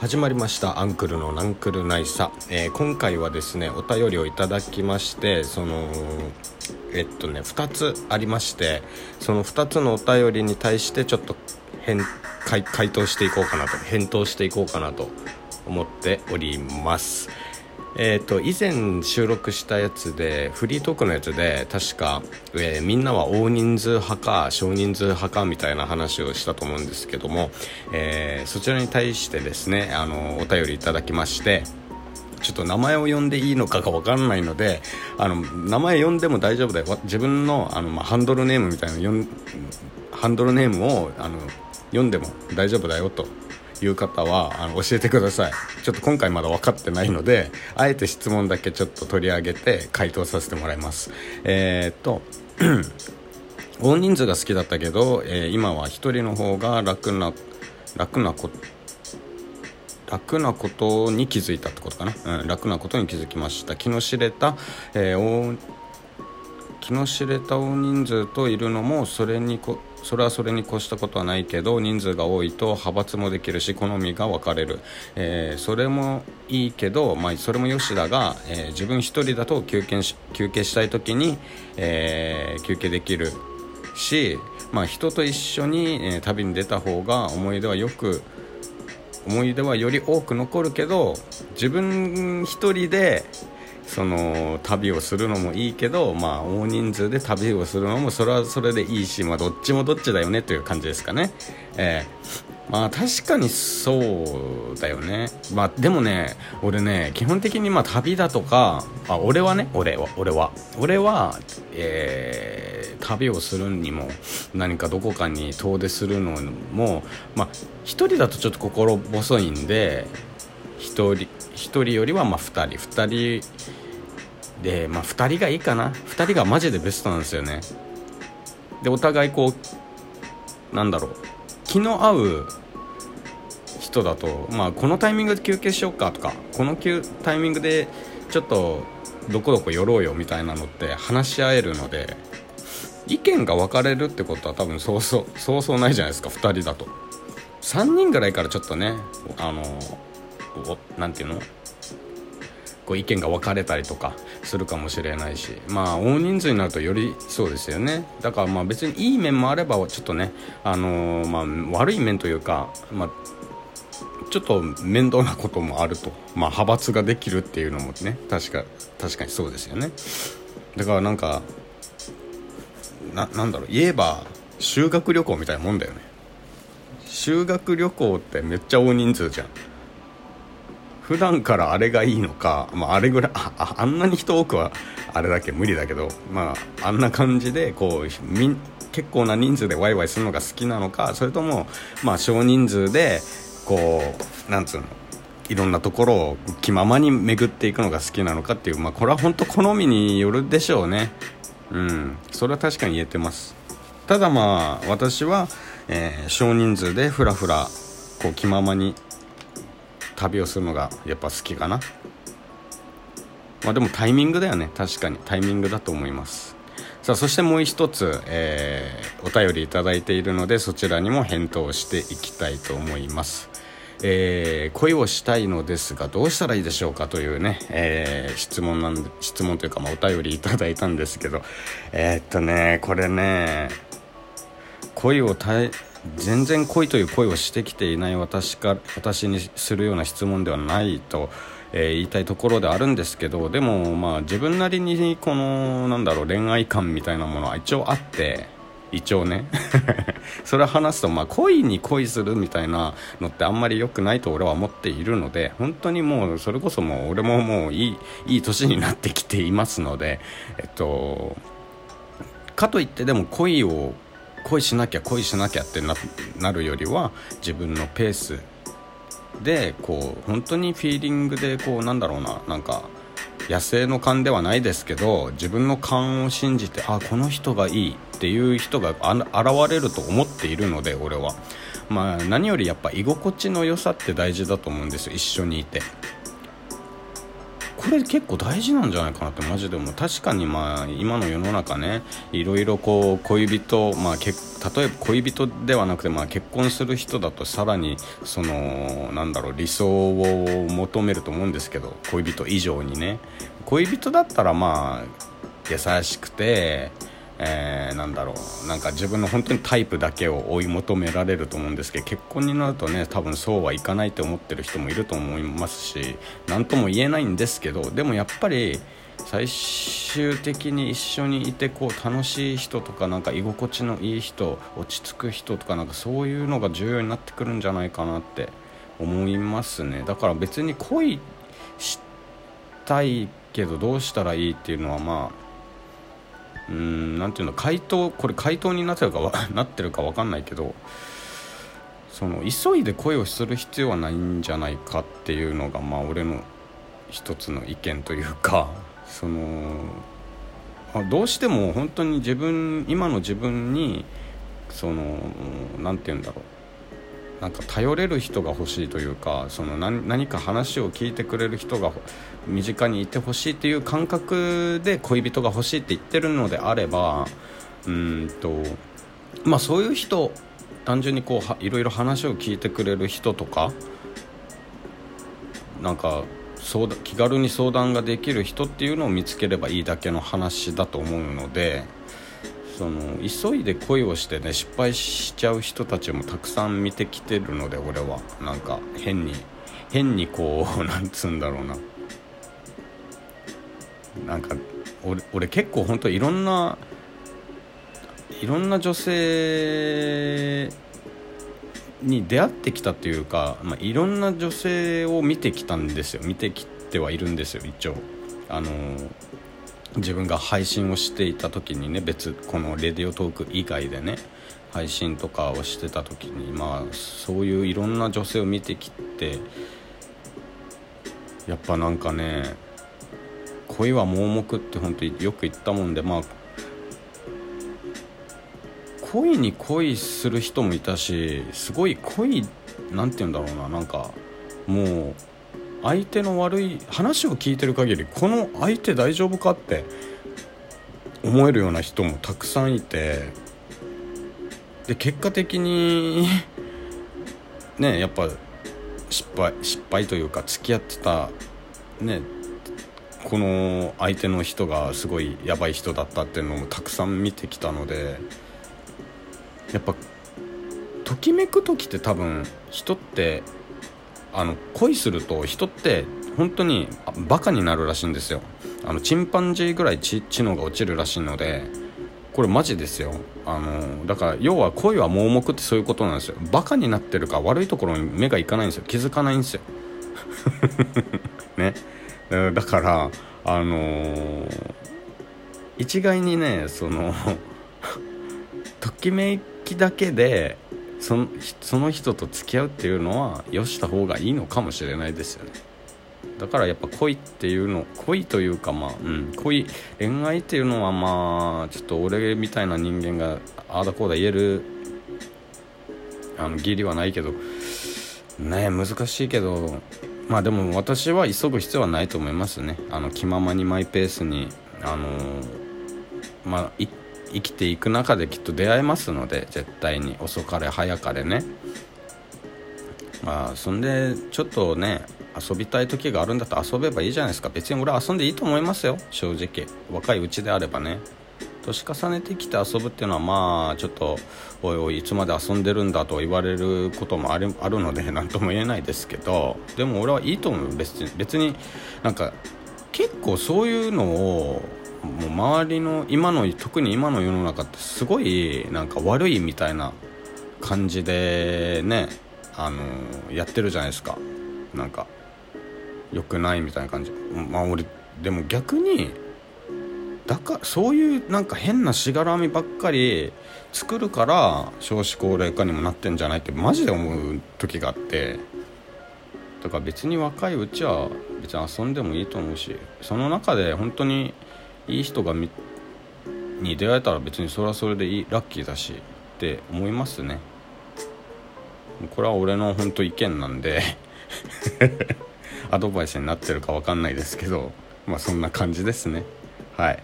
始まりましたアンクルのナンクルナイサ、えー、今回はですねお便りをいただきましてそのえっとね2つありましてその2つのお便りに対してちょっと返回回答していこうかなと返答していこうかなと思っております。えーと、以前収録したやつでフリートークのやつで確か、えー、みんなは大人数派か少人数派かみたいな話をしたと思うんですけども、えー、そちらに対してですねあのお便りいただきましてちょっと名前を呼んでいいのかが分からないのであの名前呼んでも大丈夫だよ。自分のあの、まあ、ハンドルネームみたいなハンドルネームをあの読んでも大丈夫だよと。いう方はあの教えてください。ちょっと今回まだ分かってないのであえて質問だけちょっと取り上げて回答させてもらいます。えー、っと 大人数が好きだったけど、えー、今は1人の方が楽な楽なこと楽なことに気づいたってことかな、うん、楽なことに気づきました。気の知れた、えー、気の知れた大人数といるのもそれにこそれはそれに越したことはないけど人数が多いと派閥もできるし好みが分かれる、えー、それもいいけど、まあ、それもよしだが、えー、自分一人だと休憩し休憩したい時に、えー、休憩できるし、まあ、人と一緒に、え旅に出た方が思い出はよく思い出はより多く残るけど自分一人でその旅をするのもいいけど、まあ、大人数で旅をするのもそれはそれでいいし、まあ、どっちもどっちだよねという感じですかね。えー、まあ確かにそうだよね。まあでもね、俺ね、基本的にまあ旅だとか、あ俺はね、俺は、俺は、俺は、えー、旅をするにも何かどこかに遠出するのも、まあ一人だとちょっと心細いんで、一人、一人よりはまあ二人、二人、で、まあ、2人がいいかな。2人がマジでベストなんですよね。でお互いこうなんだろう。気の合う人だと、まあ、このタイミングで休憩しようかとかこのタイミングでちょっとどこどこ寄ろうよみたいなのって話し合えるので意見が分かれるってことは多分そうそうそうそうないじゃないですか2人だと。3人ぐらいからちょっとねあの何て言うの？こう意見が分かれたりとか。するかもしれないしまあ大人数になるとよりそうですよね。だからまあ別にいい面もあればちょっとねあのー、まあ悪い面というかまあちょっと面倒なこともあると、まあ、派閥ができるっていうのもね確か確かにそうですよね。だからなんかななんだろう言えば修学旅行みたいなもんだよね。修学旅行ってめっちゃ大人数じゃん。普段からあれがいいのか、まあ、あれぐらいああんなに人多くはあれだけ無理だけど、まあ、あんな感じでこうみ結構な人数でワイワイするのが好きなのかそれとも、まあ、少人数でこうなんつうのいろんなところを気ままに巡っていくのが好きなのかっていう、まあ、これは本当好みによるでしょうね。うん。それは確かに言えてます。ただまあ私は、えー、少人数でふらふらこう気ままに旅をするのがやっぱ好きかな。まあでもタイミングだよね。確かに。タイミングだと思います。さあそしてもう一つ、えー、お便りいただいているのでそちらにも返答していきたいと思います。えー、恋をしたいのですがどうしたらいいでしょうかというね、えー、質問なんで質問というか、まあ、お便りいただいたんですけど。えー、っとねこれね恋をたい全然恋という恋をしてきていない私か私にするような質問ではないと、えー、言いたいところであるんですけどでもまあ自分なりにこのなんだろう恋愛観みたいなものは一応あって一応ね。それ話すと、まあ、恋に恋するみたいなのってあんまり良くないと俺は思っているので本当にもうそれこそもう俺ももういいいい年になってきていますのでえっとかといってでも恋を恋しなきゃ恋しなきゃってなるよりは自分のペースでこう本当にフィーリングでこうなんだろうななんか野生の勘ではないですけど自分の勘を信じてあこの人がいいっていう人が現れると思っているので俺は、まあ、何よりやっぱ居心地の良さって大事だと思うんですよ一緒にいて。これ結構大事なんじゃないかなってマジでも確かにまあ今の世の中ねいろいろこう恋人まあ例えば恋人ではなくてまあ結婚する人だとさらにそのなんだろう理想を求めると思うんですけど恋人以上にね恋人だったらまあ優しくてえー、なんだろう。なんか自分の本当にタイプだけを追い求められると思うんですけど結婚になるとね多分そうはいかないって思ってる人もいると思いますし何とも言えないんですけどでもやっぱり最終的に一緒にいてこう楽しい人とかなんか居心地のいい人落ち着く人とかなんかそういうのが重要になってくるんじゃないかなって思いますね。だから別に恋したいけどどうしたらいいっていうのはまあうんなんていうの回答これ回答になってるかなってるか分かんないけどその急いで声をする必要はないんじゃないかっていうのがまあ俺の一つの意見というか そのどうしても本当に自分今の自分にその何て言うんだろう。なんか頼れる人が欲しいというかその何か話を聞いてくれる人が身近にいてほしいっていう感覚で恋人が欲しいって言ってるのであればうんとまあそういう人単純にこういろいろ話を聞いてくれる人とかなんか相談気軽に相談ができる人っていうのを見つければいいだけの話だと思うので。その急いで恋をしてね失敗しちゃう人たちもたくさん見てきてるので俺は。なんか変に変にこう なんつうんだろうな。なんか俺俺結構本当いろんないろんな女性に出会ってきたっていうか、まあ、いろんな女性を見てきたんですよ。見てきてはいるんですよ一応。あの自分が配信をしていた時にね別このレディオトーク以外でね配信とかをしてた時にまあそういういろんな女性を見てきてやっぱなんかね恋は盲目って本当によく言ったもんでまあ恋に恋する人もいたしすごい恋なんて言うんだろうななんかもう相手の悪い話を聞いてる限りこの相手大丈夫かって思えるような人もたくさんいてで結果的にねやっぱ失敗失敗というか付き合ってたねこの相手の人がすごいやばい人だったっていうのもたくさん見てきたのでやっぱときめく時って多分人ってあの恋すると人って本当にバカになるらしいんですよ。あのチンパンジーぐらい知能が落ちるらしいのでこれマジですよ。あのだから要は恋は盲目ってそういうことなんですよ。バカになってるか悪いところに目がいかないんですよ。気づかないんですよ。ね。だからあのー、一概にねその ときめきだけでそのその人と付き合うっていうのはよした方がいいのかもしれないですよね。だからやっぱ恋っていうの恋というかまあ、うん、恋恋愛っていうのはまあちょっと俺みたいな人間がああだこうだ言えるあの義理はないけどね難しいけどまあでも私は急ぐ必要はないと思いますね。あの気ままにマイペースにあのまあ生きていく中できっと出会えますので絶対に遅かれ早かれね。まあそんでちょっとね遊びたい時があるんだったら遊べばいいじゃないですか。別に俺は遊んでいいと思いますよ。正直。若いうちであればね。年重ねてきて遊ぶっていうのはまあちょっとおいおいいつまで遊んでるんだと言われることもあるあるので何とも言えないですけど。でも俺はいいと思う。別に別になんか結構そういうのをもう周りの今の特に今の世の中ってすごいなんか悪いみたいな感じでねあのやってるじゃないですか。なんか良くないみたいな感じ。まあ俺でも逆にだかそういうなんか変なしがらみばっかり作るから少子高齢化にもなってんじゃないってマジで思う時があって。だから別に若いうちは別に遊んでもいいと思うしその中で本当にいい人がに出会えたら別にそれはそれでいいラッキーだしって思いますね。これは俺の本当意見なんで アドバイスになってるか分かんないですけどまあそんな感じですね。はい。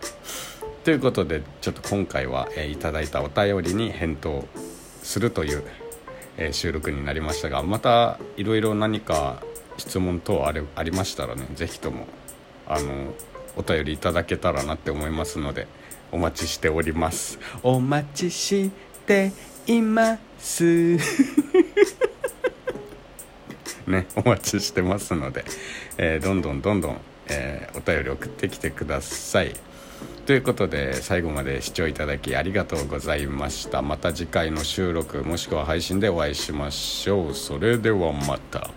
ということでちょっと今回は、えー、いただいたお便りに返答するという、えー、収録になりましたがまたいろいろ何か質問等あれありましたらね是非ともあのお便りいただけたらなって思いますのでお待ちしております。お待ちしています。ねお待ちしてますので、えー、どんどんどんどん、えー、お便り送ってきてください。ということで最後まで視聴いただきありがとうございました。また次回の収録もしくは配信でお会いしましょう。それではまた。